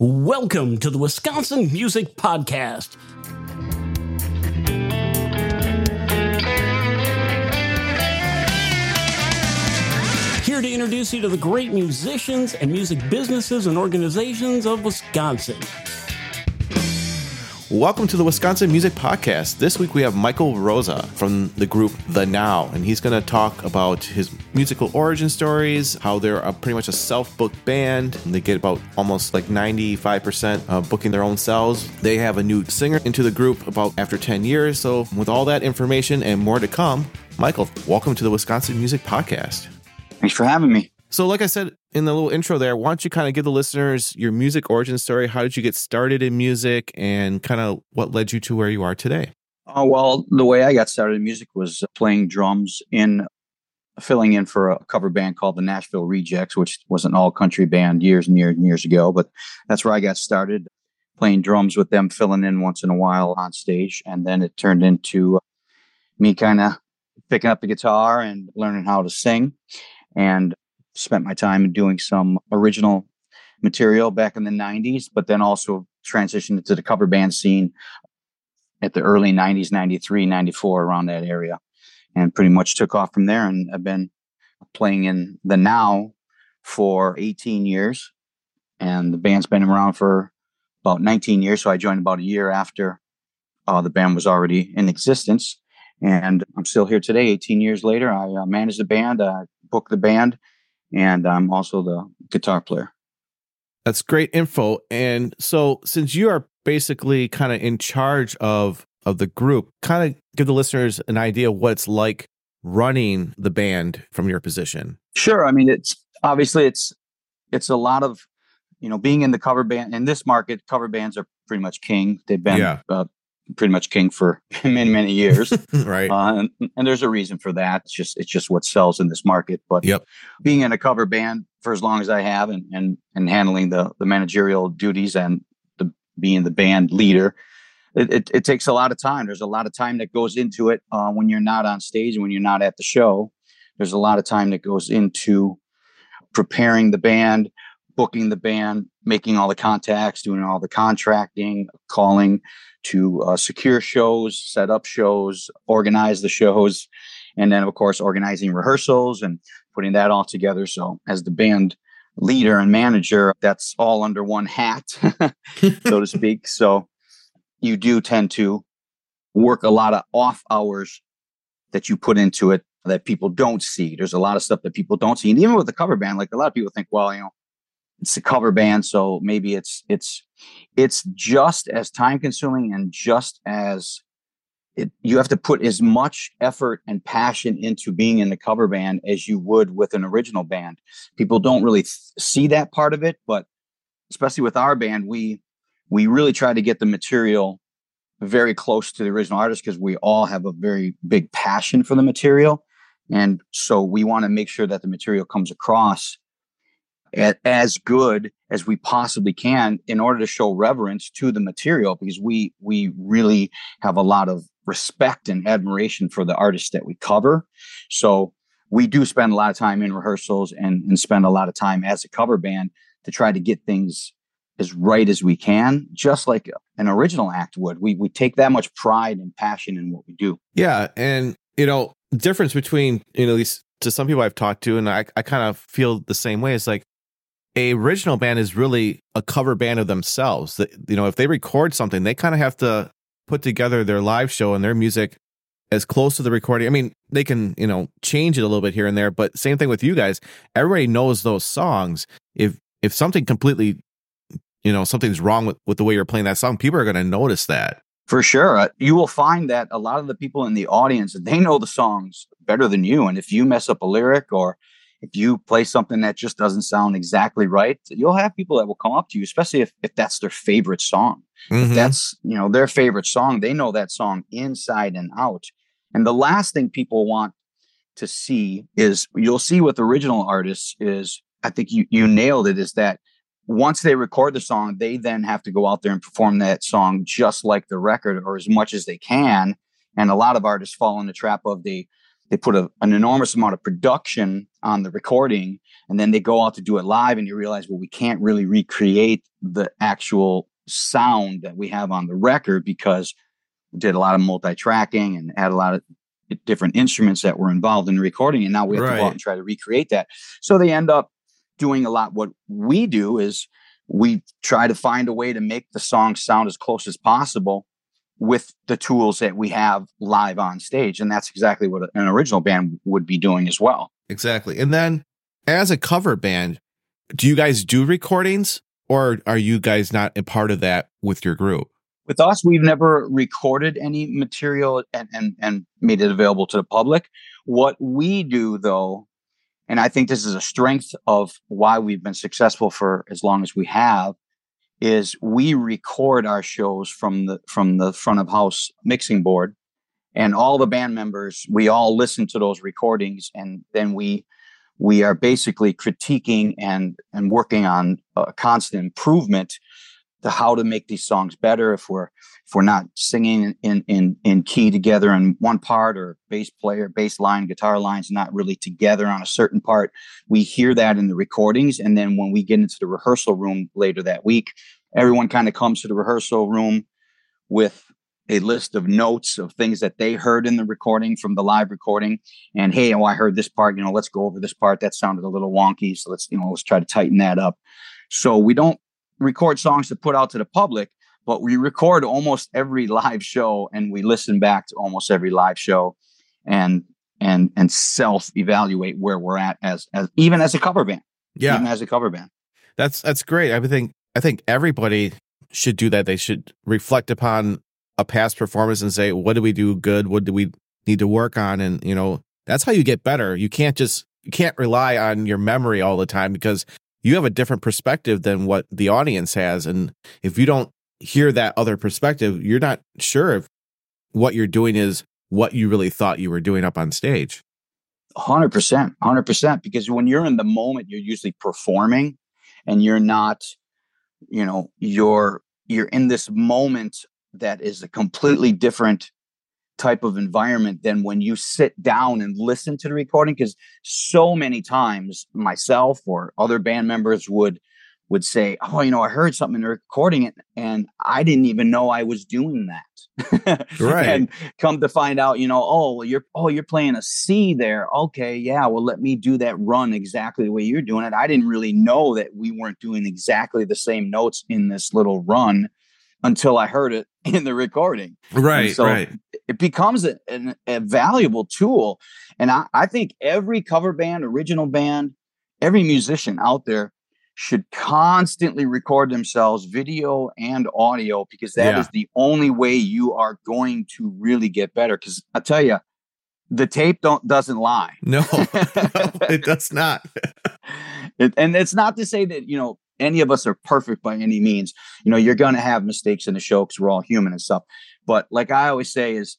Welcome to the Wisconsin Music Podcast. Here to introduce you to the great musicians and music businesses and organizations of Wisconsin. Welcome to the Wisconsin Music Podcast. This week we have Michael Rosa from the group The Now, and he's going to talk about his musical origin stories, how they're a, pretty much a self booked band. They get about almost like 95% of uh, booking their own selves. They have a new singer into the group about after 10 years. So, with all that information and more to come, Michael, welcome to the Wisconsin Music Podcast. Thanks for having me. So, like I said in the little intro there, why don't you kind of give the listeners your music origin story? How did you get started in music and kind of what led you to where you are today? Oh, well, the way I got started in music was uh, playing drums in filling in for a cover band called the Nashville Rejects, which was an all country band years and years and years ago. But that's where I got started playing drums with them, filling in once in a while on stage. And then it turned into uh, me kind of picking up the guitar and learning how to sing. And spent my time doing some original material back in the 90s, but then also transitioned into the cover band scene at the early 90s, 93, 94, around that area, and pretty much took off from there. And I've been playing in the now for 18 years, and the band's been around for about 19 years. So I joined about a year after uh, the band was already in existence. And I'm still here today, 18 years later. I uh, manage the band, I book the band, and I'm also the guitar player. That's great info. And so, since you are basically kind of in charge of of the group, kind of give the listeners an idea what it's like running the band from your position. Sure. I mean, it's obviously it's it's a lot of you know being in the cover band in this market. Cover bands are pretty much king. They've been yeah. uh, pretty much king for many many years. Right. Uh, and, and, there's a reason for that. It's just it's just what sells in this market. But yep. being in a cover band for as long as i have and and, and handling the the managerial duties and the being the band leader it, it, it takes a lot of time. There's a lot of time that goes into it uh, when you're not on stage and when you're not at the show. There's a lot of time that goes into preparing the band booking the band making all the contacts doing all the contracting calling to uh, secure shows, set up shows, organize the shows, and then of course organizing rehearsals and putting that all together. So as the band leader and manager, that's all under one hat, so to speak. So you do tend to work a lot of off hours that you put into it that people don't see. There's a lot of stuff that people don't see. And even with the cover band, like a lot of people think, well, you know, it's a cover band, so maybe it's it's it's just as time consuming and just as it, you have to put as much effort and passion into being in the cover band as you would with an original band. People don't really th- see that part of it, but especially with our band, we we really try to get the material very close to the original artist because we all have a very big passion for the material, and so we want to make sure that the material comes across as good as we possibly can in order to show reverence to the material because we we really have a lot of respect and admiration for the artists that we cover so we do spend a lot of time in rehearsals and, and spend a lot of time as a cover band to try to get things as right as we can just like an original act would we we take that much pride and passion in what we do yeah and you know difference between you know at least to some people I've talked to, and I, I kind of feel the same way. It's like a original band is really a cover band of themselves. You know, if they record something, they kind of have to put together their live show and their music as close to the recording. I mean, they can, you know, change it a little bit here and there, but same thing with you guys. Everybody knows those songs. If if something completely, you know, something's wrong with, with the way you're playing that song, people are going to notice that. For sure. Uh, you will find that a lot of the people in the audience, they know the songs better than you. And if you mess up a lyric or if you play something that just doesn't sound exactly right, you'll have people that will come up to you, especially if, if that's their favorite song. Mm-hmm. If that's, you know, their favorite song, they know that song inside and out. And the last thing people want to see is you'll see with original artists is I think you you nailed it is that once they record the song, they then have to go out there and perform that song just like the record or as much as they can. And a lot of artists fall in the trap of they they put a, an enormous amount of production on the recording and then they go out to do it live and you realize well we can't really recreate the actual sound that we have on the record because we did a lot of multi-tracking and had a lot of different instruments that were involved in the recording and now we have right. to go out and try to recreate that so they end up doing a lot what we do is we try to find a way to make the song sound as close as possible with the tools that we have live on stage and that's exactly what an original band would be doing as well. Exactly. And then as a cover band do you guys do recordings or are you guys not a part of that with your group? With us we've never recorded any material and, and, and made it available to the public. What we do though and i think this is a strength of why we've been successful for as long as we have is we record our shows from the from the front of house mixing board and all the band members we all listen to those recordings and then we we are basically critiquing and and working on a constant improvement to how to make these songs better if we're if we're not singing in in in key together in one part or bass player bass line guitar lines not really together on a certain part. We hear that in the recordings and then when we get into the rehearsal room later that week everyone kind of comes to the rehearsal room with a list of notes of things that they heard in the recording from the live recording and hey oh i heard this part you know let's go over this part. That sounded a little wonky so let's you know let's try to tighten that up. So we don't record songs to put out to the public but we record almost every live show and we listen back to almost every live show and and and self evaluate where we're at as as even as a cover band yeah even as a cover band that's that's great i think i think everybody should do that they should reflect upon a past performance and say, what do we do good? What do we need to work on? And, you know, that's how you get better. You can't just, you can't rely on your memory all the time because you have a different perspective than what the audience has. And if you don't hear that other perspective, you're not sure if what you're doing is what you really thought you were doing up on stage. 100%. 100%. Because when you're in the moment, you're usually performing and you're not, you know, you're, you're in this moment that is a completely different type of environment than when you sit down and listen to the recording because so many times myself or other band members would would say oh you know i heard something in the recording it and i didn't even know i was doing that right and come to find out you know oh you're oh you're playing a c there okay yeah well let me do that run exactly the way you're doing it i didn't really know that we weren't doing exactly the same notes in this little run until I heard it in the recording. Right. And so right. It becomes a, a, a valuable tool. And I, I think every cover band, original band, every musician out there should constantly record themselves video and audio because that yeah. is the only way you are going to really get better because i tell you the tape don't doesn't lie no, no it does not it, and it's not to say that you know any of us are perfect by any means. You know, you're going to have mistakes in the show because we're all human and stuff. But like I always say, is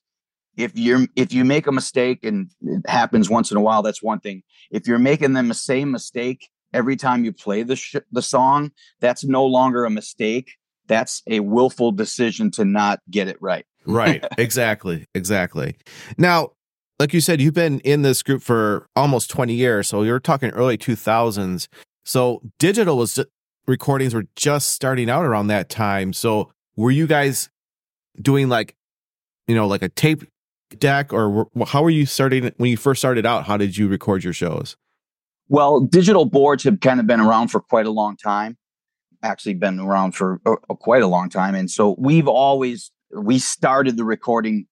if you're if you make a mistake and it happens once in a while, that's one thing. If you're making the same mistake every time you play the sh- the song, that's no longer a mistake. That's a willful decision to not get it right. right. Exactly. Exactly. Now, like you said, you've been in this group for almost 20 years. So you're talking early 2000s. So digital was recordings were just starting out around that time. So were you guys doing like, you know, like a tape deck or how were you starting when you first started out? How did you record your shows? Well, digital boards have kind of been around for quite a long time. Actually, been around for uh, quite a long time, and so we've always we started the recording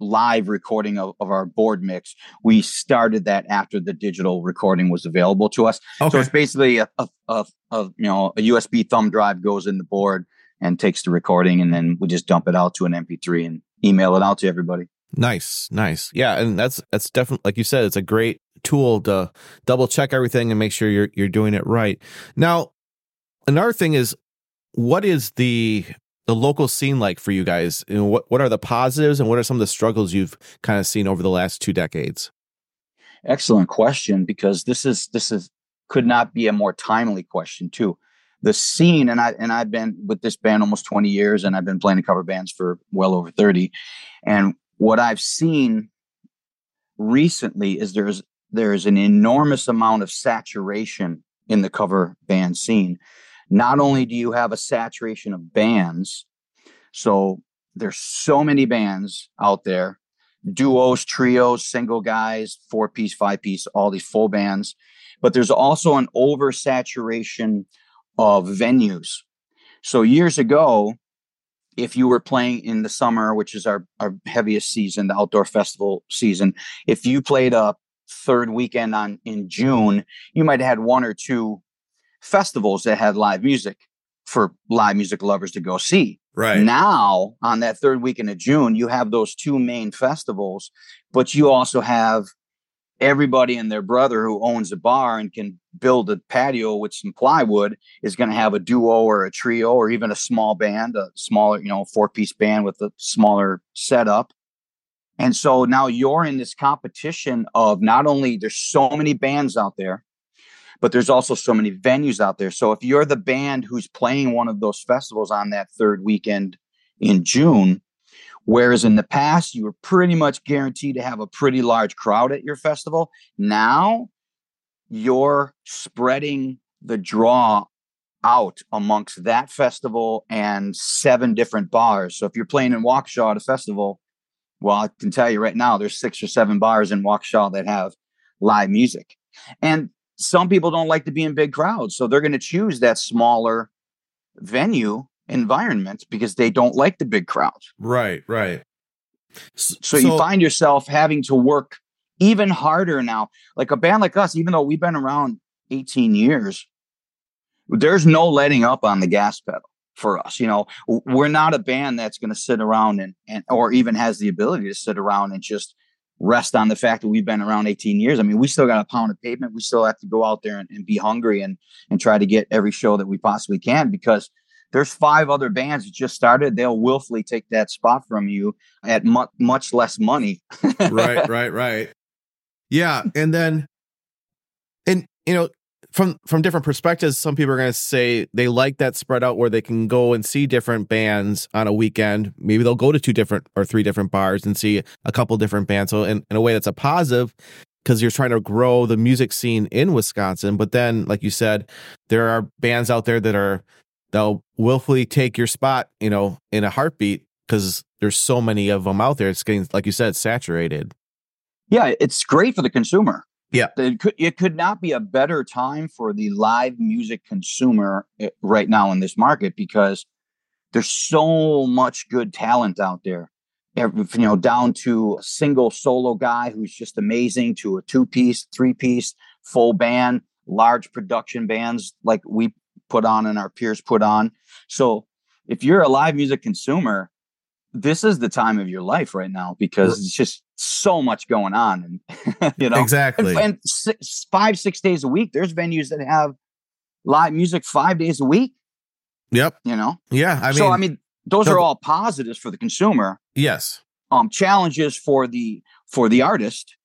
live recording of, of our board mix. We started that after the digital recording was available to us. Okay. So it's basically a, a, a, a, you know a USB thumb drive goes in the board and takes the recording, and then we just dump it out to an MP3 and email it out to everybody. Nice, nice, yeah, and that's that's definitely like you said, it's a great tool to double check everything and make sure you're you're doing it right. Now, another thing is, what is the the local scene like for you guys? You know, what what are the positives and what are some of the struggles you've kind of seen over the last two decades? Excellent question because this is this is could not be a more timely question too. The scene and I and I've been with this band almost 20 years and I've been playing cover bands for well over 30 and what I've seen recently is there's there's an enormous amount of saturation in the cover band scene. Not only do you have a saturation of bands, so there's so many bands out there, duos, trios, single guys, four piece, five piece, all these full bands, but there's also an oversaturation of venues. So years ago, if you were playing in the summer, which is our, our heaviest season, the outdoor festival season, if you played a third weekend on in June, you might have had one or two festivals that had live music for live music lovers to go see. Right. Now, on that third weekend of June, you have those two main festivals, but you also have everybody and their brother who owns a bar and can build a patio with some plywood is going to have a duo or a trio or even a small band, a smaller, you know, four piece band with a smaller setup. And so now you're in this competition of not only there's so many bands out there, but there's also so many venues out there. So if you're the band who's playing one of those festivals on that third weekend in June, whereas in the past you were pretty much guaranteed to have a pretty large crowd at your festival, now you're spreading the draw out amongst that festival and seven different bars. So if you're playing in Waukesha at a festival, well, I can tell you right now, there's six or seven bars in Waukesha that have live music. And some people don't like to be in big crowds. So they're going to choose that smaller venue environment because they don't like the big crowd. Right, right. So, so you find yourself having to work even harder now. Like a band like us, even though we've been around 18 years, there's no letting up on the gas pedal for us. You know, we're not a band that's going to sit around and, and, or even has the ability to sit around and just rest on the fact that we've been around 18 years. I mean, we still got a pound of pavement. We still have to go out there and, and be hungry and, and try to get every show that we possibly can because there's five other bands that just started. They'll willfully take that spot from you at mu- much less money. right, right, right. Yeah. And then, and, you know, from from different perspectives some people are going to say they like that spread out where they can go and see different bands on a weekend maybe they'll go to two different or three different bars and see a couple different bands so in, in a way that's a positive because you're trying to grow the music scene in wisconsin but then like you said there are bands out there that are they'll willfully take your spot you know in a heartbeat because there's so many of them out there it's getting like you said saturated yeah it's great for the consumer yeah. It could it could not be a better time for the live music consumer eh, right now in this market because there's so much good talent out there. You know, down to a single solo guy who's just amazing to a two piece, three piece, full band, large production bands like we put on and our peers put on. So if you're a live music consumer, this is the time of your life right now because it's just so much going on and you know exactly. and, and six, five six days a week there's venues that have live music five days a week. Yep. You know? Yeah i mean so i mean those are all positives for the consumer. Yes. Um challenges for the for the artist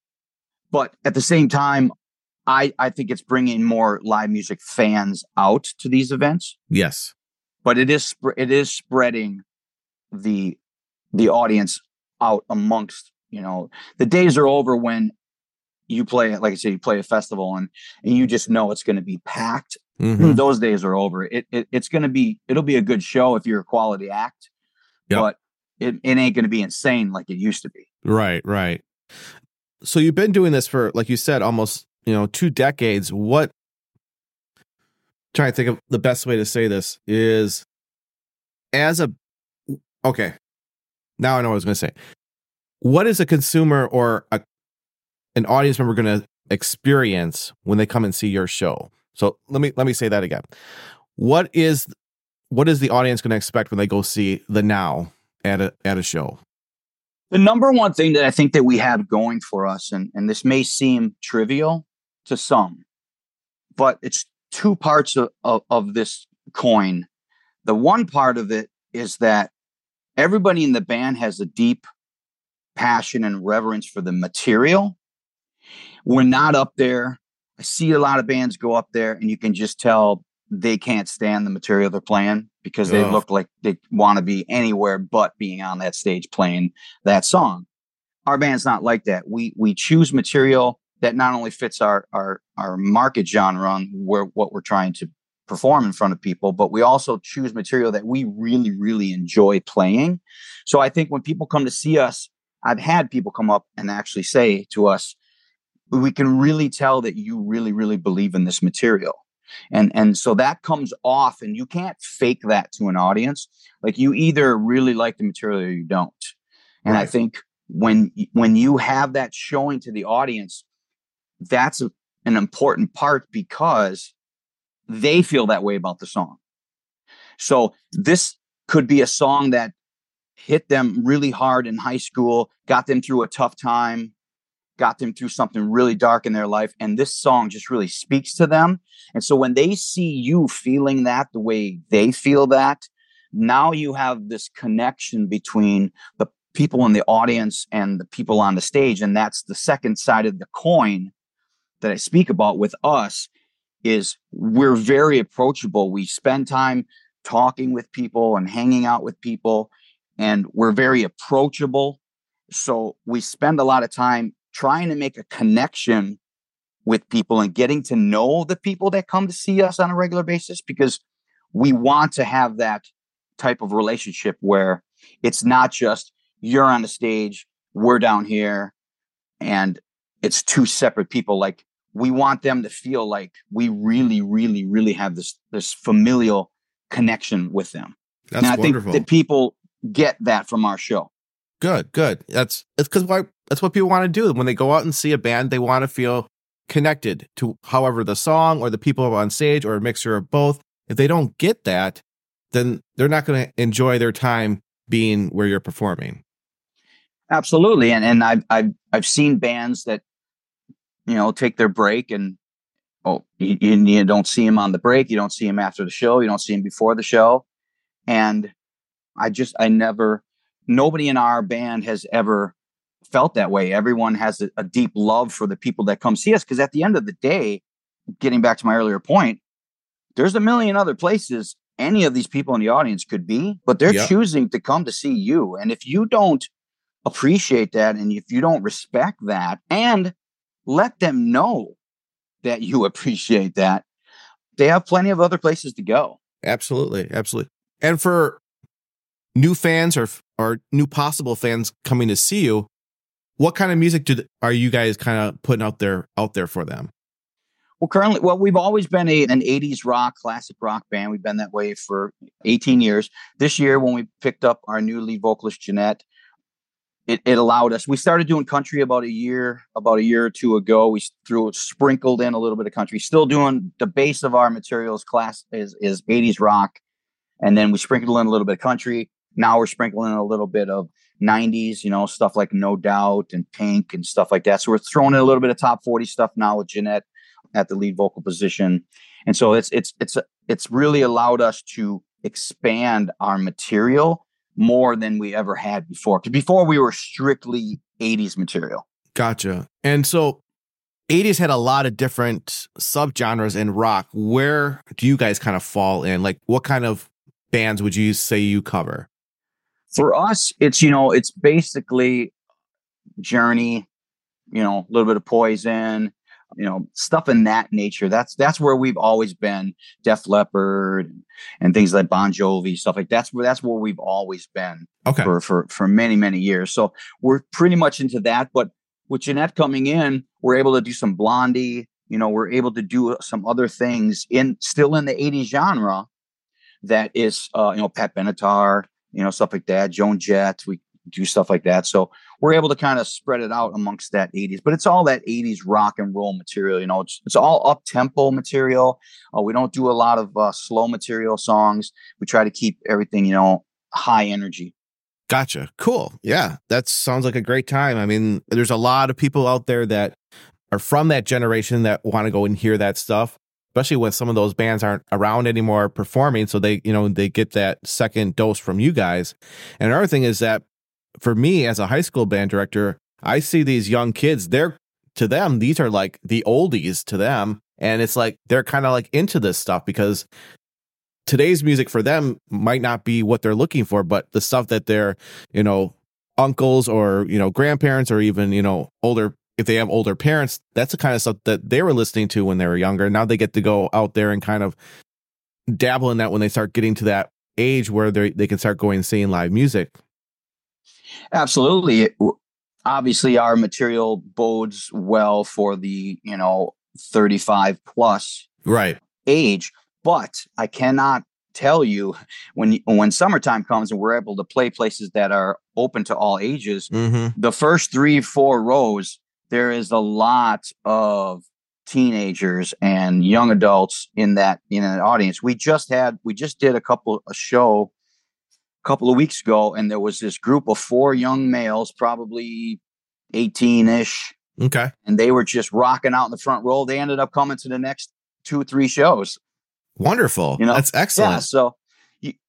but at the same time i i think it's bringing more live music fans out to these events. Yes. But it is it is spreading the the audience out amongst you know the days are over when you play like i say you play a festival and and you just know it's going to be packed. Mm-hmm. those days are over it, it it's going to be it'll be a good show if you're a quality act. Yep. but it, it ain't going to be insane like it used to be. Right right. So you've been doing this for like you said almost you know two decades what trying to think of the best way to say this is as a okay now I know what I was going to say. What is a consumer or a, an audience member going to experience when they come and see your show? So let me let me say that again. What is what is the audience going to expect when they go see the now at a at a show? The number one thing that I think that we have going for us, and, and this may seem trivial to some, but it's two parts of, of, of this coin. The one part of it is that everybody in the band has a deep passion and reverence for the material. We're not up there. I see a lot of bands go up there and you can just tell they can't stand the material they're playing because they look like they want to be anywhere but being on that stage playing that song. our band's not like that. We we choose material that not only fits our our our market genre on where what we're trying to perform in front of people, but we also choose material that we really really enjoy playing. So I think when people come to see us, I've had people come up and actually say to us, "We can really tell that you really really believe in this material." And and so that comes off and you can't fake that to an audience. Like you either really like the material or you don't. And right. I think when when you have that showing to the audience that's an important part because they feel that way about the song. So this could be a song that hit them really hard in high school got them through a tough time got them through something really dark in their life and this song just really speaks to them. And so when they see you feeling that the way they feel that now you have this connection between the people in the audience and the people on the stage and that's the second side of the coin that i speak about with us is we're very approachable we spend time talking with people and hanging out with people and we're very approachable so we spend a lot of time trying to make a connection with people and getting to know the people that come to see us on a regular basis because we want to have that type of relationship where it's not just you're on the stage, we're down here, and it's two separate people. Like we want them to feel like we really, really, really have this this familial connection with them. That's and I wonderful. think that people get that from our show. Good, good. That's it's because why that's what people want to do when they go out and see a band. They want to feel connected to however the song or the people on stage or a mixture of both. If they don't get that, then they're not going to enjoy their time being where you're performing. Absolutely, and and I've I've I've seen bands that you know take their break and oh you, you don't see him on the break, you don't see him after the show, you don't see him before the show, and I just I never nobody in our band has ever felt that way. Everyone has a, a deep love for the people that come see us because at the end of the day, getting back to my earlier point, there's a million other places any of these people in the audience could be, but they're yep. choosing to come to see you. And if you don't appreciate that and if you don't respect that and let them know that you appreciate that, they have plenty of other places to go. Absolutely. Absolutely. And for new fans or or new possible fans coming to see you, what kind of music do are you guys kind of putting out there out there for them? Well, currently, well, we've always been a, an 80s rock, classic rock band. We've been that way for 18 years. This year, when we picked up our new lead vocalist, Jeanette, it, it allowed us. We started doing country about a year, about a year or two ago. We threw sprinkled in a little bit of country. Still doing the base of our materials class is is 80s rock, and then we sprinkled in a little bit of country. Now we're sprinkling in a little bit of 90s, you know, stuff like No Doubt and Pink and stuff like that. So we're throwing in a little bit of top 40 stuff now with Jeanette at the lead vocal position, and so it's it's it's it's really allowed us to expand our material more than we ever had before. Because before we were strictly 80s material. Gotcha. And so 80s had a lot of different subgenres in rock. Where do you guys kind of fall in? Like what kind of bands would you say you cover? For us, it's you know, it's basically Journey, you know, a little bit of Poison, you know stuff in that nature. That's that's where we've always been. Def leppard and things like bon jovi stuff like that's where that's where we've always been okay. for for for many many years. So we're pretty much into that but with jeanette coming in we're able to do some blondie you know we're able to do some other things in still in the 80s genre that is uh you know pat benatar you know stuff like that joan jett. We do stuff like that. So we're able to kind of spread it out amongst that 80s, but it's all that 80s rock and roll material. You know, it's, it's all up tempo material. Uh, we don't do a lot of uh, slow material songs. We try to keep everything, you know, high energy. Gotcha. Cool. Yeah. That sounds like a great time. I mean, there's a lot of people out there that are from that generation that want to go and hear that stuff especially when some of those bands aren't around anymore performing so they you know they get that second dose from you guys and another thing is that for me as a high school band director, I see these young kids, they're to them, these are like the oldies to them. And it's like they're kind of like into this stuff because today's music for them might not be what they're looking for, but the stuff that they're, you know, uncles or you know grandparents or even you know older if they have older parents that's the kind of stuff that they were listening to when they were younger now they get to go out there and kind of dabble in that when they start getting to that age where they they can start going and seeing live music absolutely. Obviously our material bodes well for the you know 35 plus right. age but i cannot tell you when when summertime comes and we're able to play places that are open to all ages mm-hmm. the first three four rows there is a lot of teenagers and young adults in that in an audience. We just had we just did a couple a show a couple of weeks ago and there was this group of four young males probably 18ish okay and they were just rocking out in the front row they ended up coming to the next two or three shows Wonderful. You know, that's excellent. Yeah, so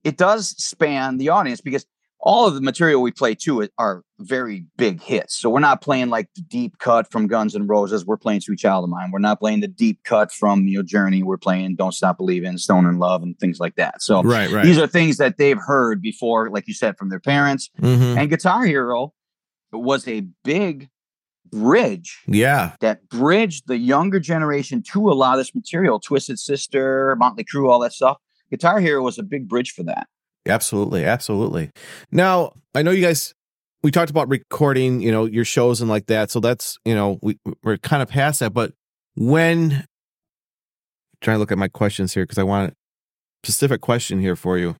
it does span the audience because all of the material we play too are very big hits. So we're not playing like the deep cut from Guns N' Roses. We're playing Sweet Child of Mine. We're not playing the deep cut from your Journey. We're playing Don't Stop Believing, Stone in Love, and things like that. So right, right. these are things that they've heard before, like you said, from their parents. Mm-hmm. And Guitar Hero was a big bridge. Yeah. That bridged the younger generation to a lot of this material. Twisted Sister, Motley Crue, all that stuff. Guitar Hero was a big bridge for that. Absolutely. Absolutely. Now, I know you guys we talked about recording, you know, your shows and like that. So that's, you know, we we're kind of past that. But when trying to look at my questions here because I want a specific question here for you.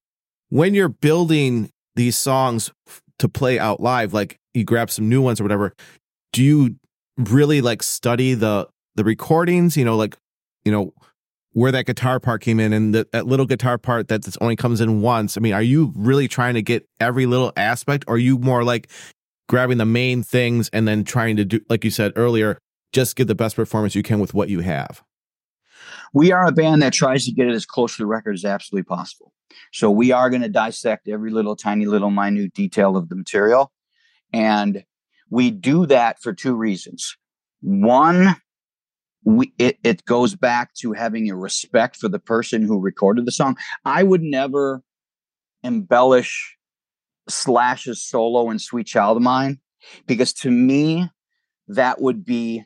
When you're building these songs to play out live, like you grab some new ones or whatever, do you really like study the the recordings you know like you know where that guitar part came in and the, that little guitar part that only comes in once. I mean are you really trying to get every little aspect or are you more like grabbing the main things and then trying to do like you said earlier just get the best performance you can with what you have? We are a band that tries to get it as close to the record as absolutely possible. So we are going to dissect every little tiny little minute detail of the material. And we do that for two reasons. One, we, it, it goes back to having a respect for the person who recorded the song. I would never embellish Slash's solo in Sweet Child of Mine because to me, that would be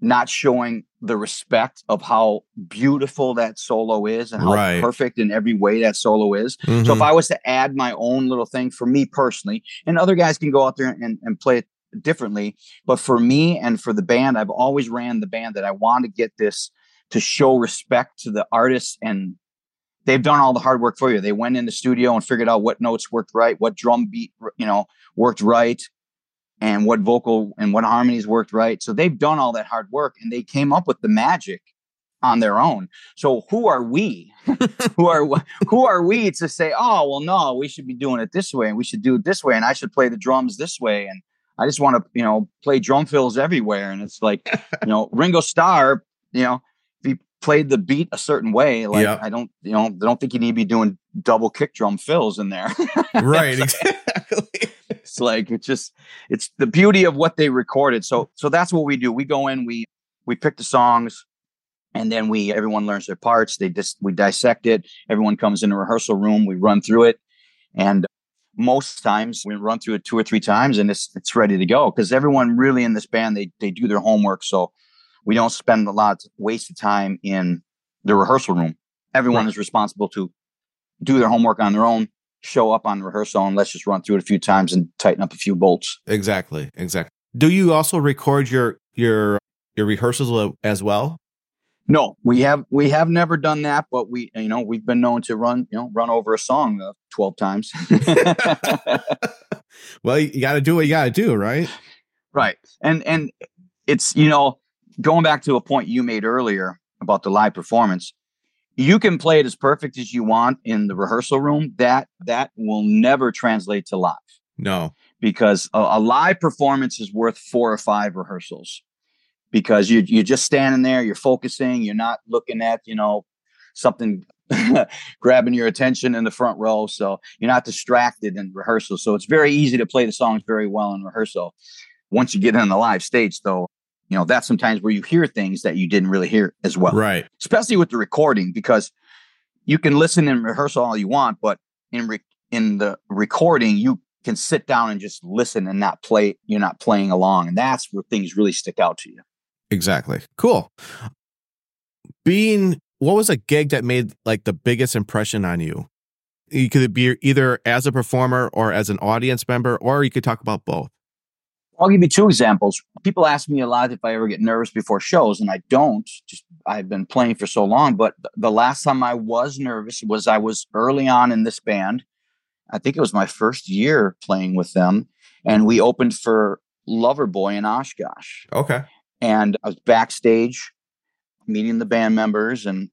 not showing the respect of how beautiful that solo is and how right. perfect in every way that solo is. Mm-hmm. So if I was to add my own little thing for me personally, and other guys can go out there and, and play it differently. But for me and for the band, I've always ran the band that I want to get this to show respect to the artists and they've done all the hard work for you. They went in the studio and figured out what notes worked right, what drum beat, you know, worked right, and what vocal and what harmonies worked right. So they've done all that hard work and they came up with the magic on their own. So who are we? who are who are we to say, "Oh, well no, we should be doing it this way and we should do it this way and I should play the drums this way and I just want to, you know, play drum fills everywhere. And it's like, you know, Ringo Starr, you know, if he played the beat a certain way, like I don't, you know, I don't think you need to be doing double kick drum fills in there. right. Exactly. it's like it's just it's the beauty of what they recorded. So so that's what we do. We go in, we we pick the songs, and then we everyone learns their parts. They just we dissect it. Everyone comes in a rehearsal room. We run through it, and most times we run through it two or three times and it's it's ready to go because everyone really in this band they they do their homework so we don't spend a lot waste of time in the rehearsal room everyone right. is responsible to do their homework on their own show up on rehearsal and let's just run through it a few times and tighten up a few bolts exactly exactly do you also record your your your rehearsals as well no, we have we have never done that, but we you know we've been known to run you know run over a song. The 12 times. well, you got to do what you got to do, right? Right. And and it's, you know, going back to a point you made earlier about the live performance, you can play it as perfect as you want in the rehearsal room. That that will never translate to live. No. Because a, a live performance is worth four or five rehearsals because you, you're just standing there, you're focusing, you're not looking at, you know, something grabbing your attention in the front row, so you're not distracted in rehearsal. So it's very easy to play the songs very well in rehearsal. Once you get on the live stage, though, you know that's sometimes where you hear things that you didn't really hear as well, right? Especially with the recording, because you can listen in rehearsal all you want, but in re- in the recording, you can sit down and just listen and not play you're not playing along and that's where things really stick out to you Exactly. Cool. Being what was a gig that made like the biggest impression on you? You could be either as a performer or as an audience member, or you could talk about both. I'll give you two examples. People ask me a lot if I ever get nervous before shows, and I don't. Just I've been playing for so long. But the last time I was nervous was I was early on in this band. I think it was my first year playing with them, and we opened for Loverboy in Oshkosh. Okay. And I was backstage meeting the band members, and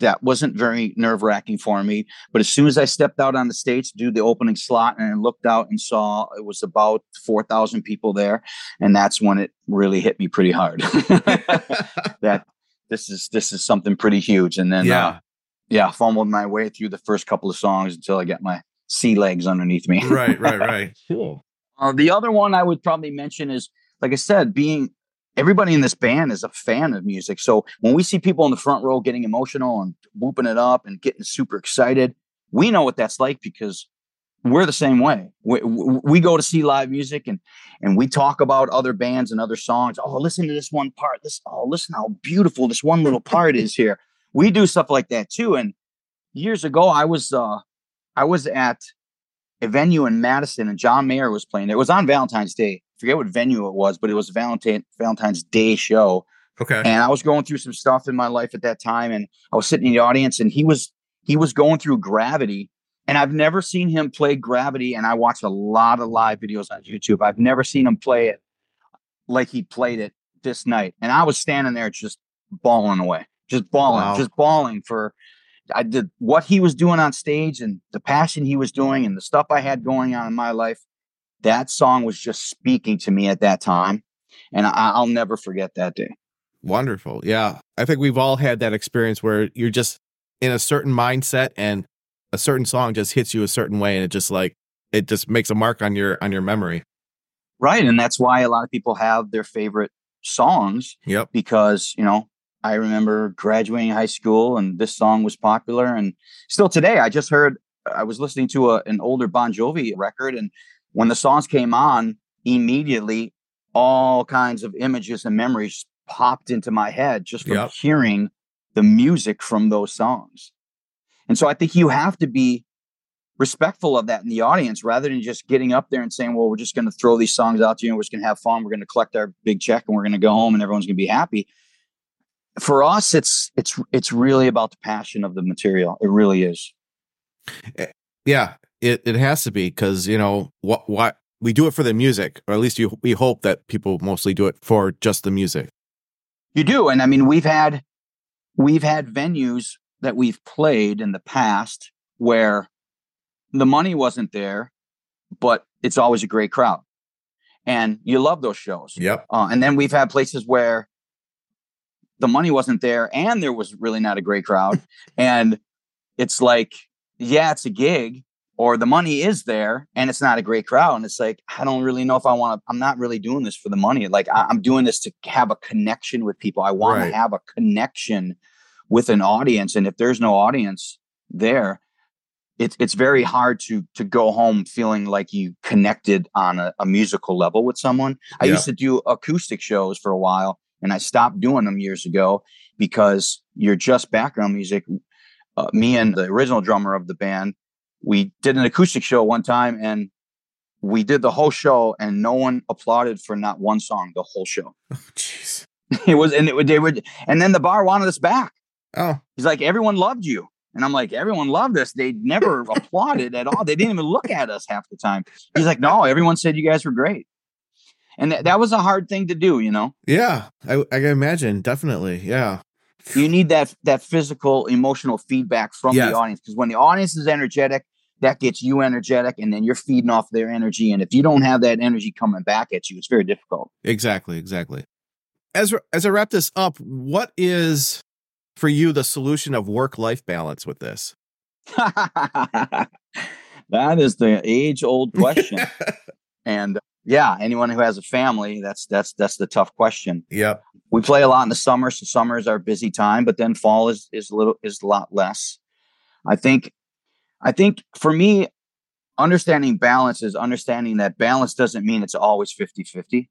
that wasn't very nerve wracking for me. But as soon as I stepped out on the stage to do the opening slot and I looked out and saw it was about 4,000 people there, and that's when it really hit me pretty hard. that this is this is something pretty huge. And then Yeah. uh, yeah, fumbled my way through the first couple of songs until I got my sea legs underneath me. right, right, right. Cool. Uh, the other one I would probably mention is, like I said, being everybody in this band is a fan of music. So when we see people in the front row getting emotional and whooping it up and getting super excited, we know what that's like because we're the same way. We, we go to see live music and and we talk about other bands and other songs. Oh, listen to this one part. This oh, listen how beautiful this one little part is here. We do stuff like that too. And years ago, I was uh I was at a venue in Madison and John Mayer was playing. It was on Valentine's Day. I forget what venue it was, but it was a Valentine Valentine's Day show. Okay. And I was going through some stuff in my life at that time, and I was sitting in the audience, and he was he was going through Gravity, and I've never seen him play Gravity. And I watched a lot of live videos on YouTube. I've never seen him play it like he played it this night, and I was standing there just bawling away, just bawling, Wow. just bawling for. I did what he was doing on stage and the passion he was doing and the stuff I had going on in my life. That song was just speaking to me at that time, and I, I'll never forget that day. Wonderful. Yeah. I think we've all had that experience where you're just in a certain mindset and a certain song just hits you a certain way and it just like it just makes a mark on your on your memory. Right. And that's why a lot of people have their favorite songs Yep. because, you know, I remember graduating high school and this song was popular. And still today, I just heard, I was listening to a, an older Bon Jovi record. And when the songs came on, immediately all kinds of images and memories popped into my head just from Yep. hearing the music from those songs. And so I think you have to be respectful of that in the audience rather than just getting up there and saying, well, we're just going to throw these songs out to you and we're just going to have fun. We're going to collect our big check and we're going to go home and everyone's going to be happy. For us, it's it's it's really about the passion of the material. It really is. Eh, yeah. It it has to be because you know what what we do it for the music, or at least you we hope that people mostly do it for just the music. You do, and I mean, we've had we've had venues that we've played in the past where the money wasn't there, but it's always a great crowd, and you love those shows. Yep. Uh, and then we've had places where the money wasn't there and there was really not a great crowd. and it's like, yeah, it's a gig, or the money is there and it's not a great crowd. And it's like, I don't really know if I want to, I'm not really doing this for the money. Like, I, I'm doing this to have a connection with people. I want Right. to have a connection with an audience. And if there's no audience there, it's it's very hard to to go home feeling like you connected on a, a musical level with someone. I Yeah. used to do acoustic shows for a while, and I stopped doing them years ago because you're just background music. Uh, me and the original drummer of the band, we did an acoustic show one time, and we did the whole show, and no one applauded for not one song the whole show. Oh, jeez. It was, and it would, they would, and then the bar wanted us back. Oh. He's like, everyone loved you. And I'm like, everyone loved us. They never applauded at all. They didn't even look at us half the time. He's like, no, everyone said you guys were great. And that, that was a hard thing to do, you know. Yeah. I I can imagine. Definitely. Yeah. You need that that physical, emotional feedback from Yes. the audience because when the audience is energetic, that gets you energetic, and then you're feeding off their energy. And if you don't have that energy coming back at you, it's very difficult. Exactly, exactly. As as I wrap this up, what is for you the solution of work life balance with this? that is the age old question. and uh, yeah, anyone who has a family, that's that's that's the tough question. yeah we play a lot in the summer so summer is our busy time but then fall is is a little is a lot less i think i think for me understanding balance is understanding that balance doesn't mean it's always 50 50.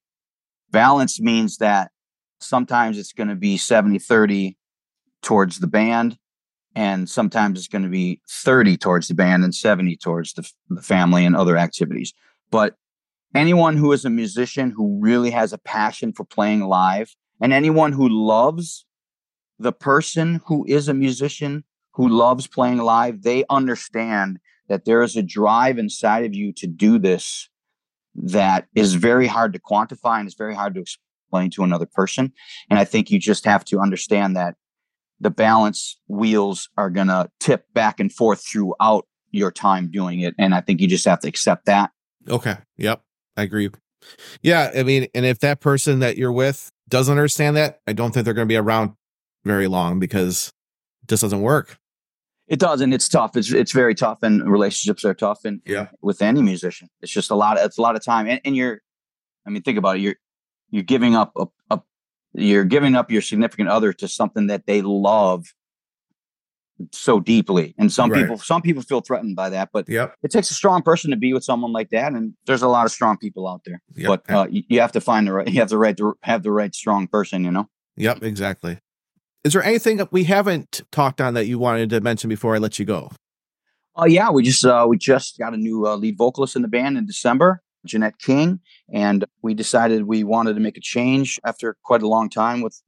Balance means that sometimes it's going to be 70 30 towards the band, and sometimes it's going to be 30 towards the band and 70 towards the, the family and other activities. But anyone who is a musician who really has a passion for playing live, and anyone who loves the person who is a musician who loves playing live, they understand that there is a drive inside of you to do this that is very hard to quantify and it's very hard to explain to another person. And I think you just have to understand that the balance wheels are going to tip back and forth throughout your time doing it. And I think you just have to accept that. Okay. Yep. I agree. Yeah. I mean, and if that person that you're with doesn't understand that, I don't think they're going to be around very long because just doesn't work. It does, and it's tough. It's it's very tough, and relationships are tough, and yeah, with any musician, it's just a lot. Of, it's a lot of time, and, and you're, I mean, think about it. You're you're giving up a, a you're giving up your significant other to something that they love so deeply and some right. people some people feel threatened by that but yep. it takes a strong person to be with someone like that and there's a lot of strong people out there yep. but uh, you, you, have to find the right you have the right to have the right strong person you know yep exactly is there anything that we haven't talked on that you wanted to mention before i let you go oh uh, yeah we just uh we just got a new uh, lead vocalist in the band in december jeanette king and we decided we wanted to make a change after quite a long time with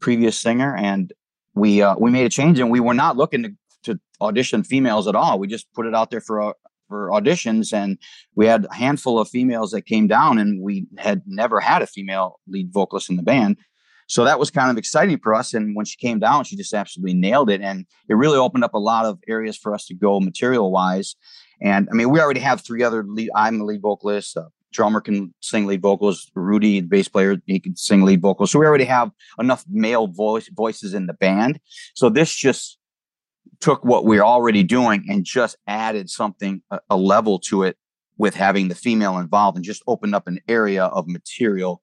previous singer and we uh, we made a change and we were not looking to, to audition females at all. We just put it out there for uh, for auditions and we had a handful of females that came down and we had never had a female lead vocalist in the band. So that was kind of exciting for us. And when she came down, she just absolutely nailed it. And it really opened up a lot of areas for us to go material wise. And I mean, we already have three other lead. I'm the lead vocalist. Uh, drummer can sing lead vocals. Rudy, the bass player, he can sing lead vocals. So we already have enough male voice voices in the band. So this just took what we're already doing and just added something a, a level to it with having the female involved and just opened up an area of material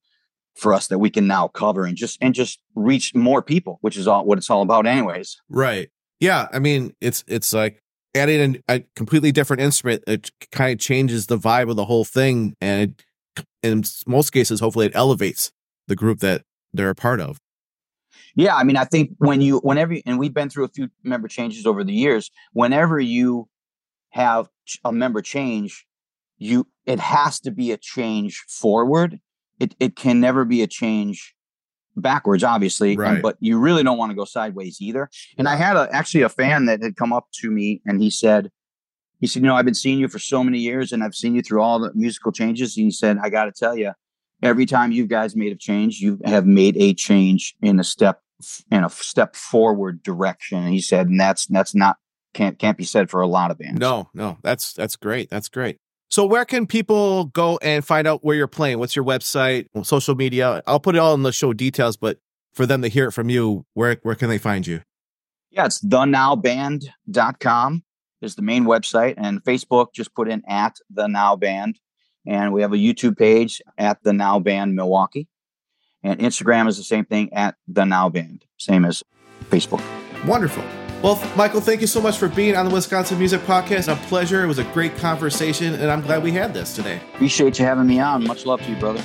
for us that we can now cover and just and just reach more people which is all what it's all about anyways right yeah i mean it's it's like adding a, a completely different instrument, it kind of changes the vibe of the whole thing. And it, in most cases, hopefully it elevates the group that they're a part of. Yeah, I mean, I think when you, whenever, and we've been through a few member changes over the years. Whenever you have a member change, you it has to be a change forward. It it can never be a change backwards, obviously, right. and, but you really don't want to go sideways either. And I had a, actually a fan that had come up to me and he said, he said, you know, I've been seeing you for so many years and I've seen you through all the musical changes. And he said, I got to tell you, every time you guys made a change, you have made a change in a step in a step forward direction. And he said, and that's that's not can't can't be said for a lot of bands. No, no, that's that's great. That's great. So where can people go and find out where you're playing? What's your website, social media? I'll put it all in the show details, but for them to hear it from you, where where can they find you? Yeah, it's thenowband.com is the main website and Facebook just put in at the now band and we have a YouTube page at the now band Milwaukee and Instagram is the same thing at the now band, same as Facebook. Wonderful. Well, Michael, thank you so much for being on the Wisconsin Music Podcast. A pleasure. It was a great conversation, and I'm glad we had this today. Appreciate you having me on. Much love to you, brother.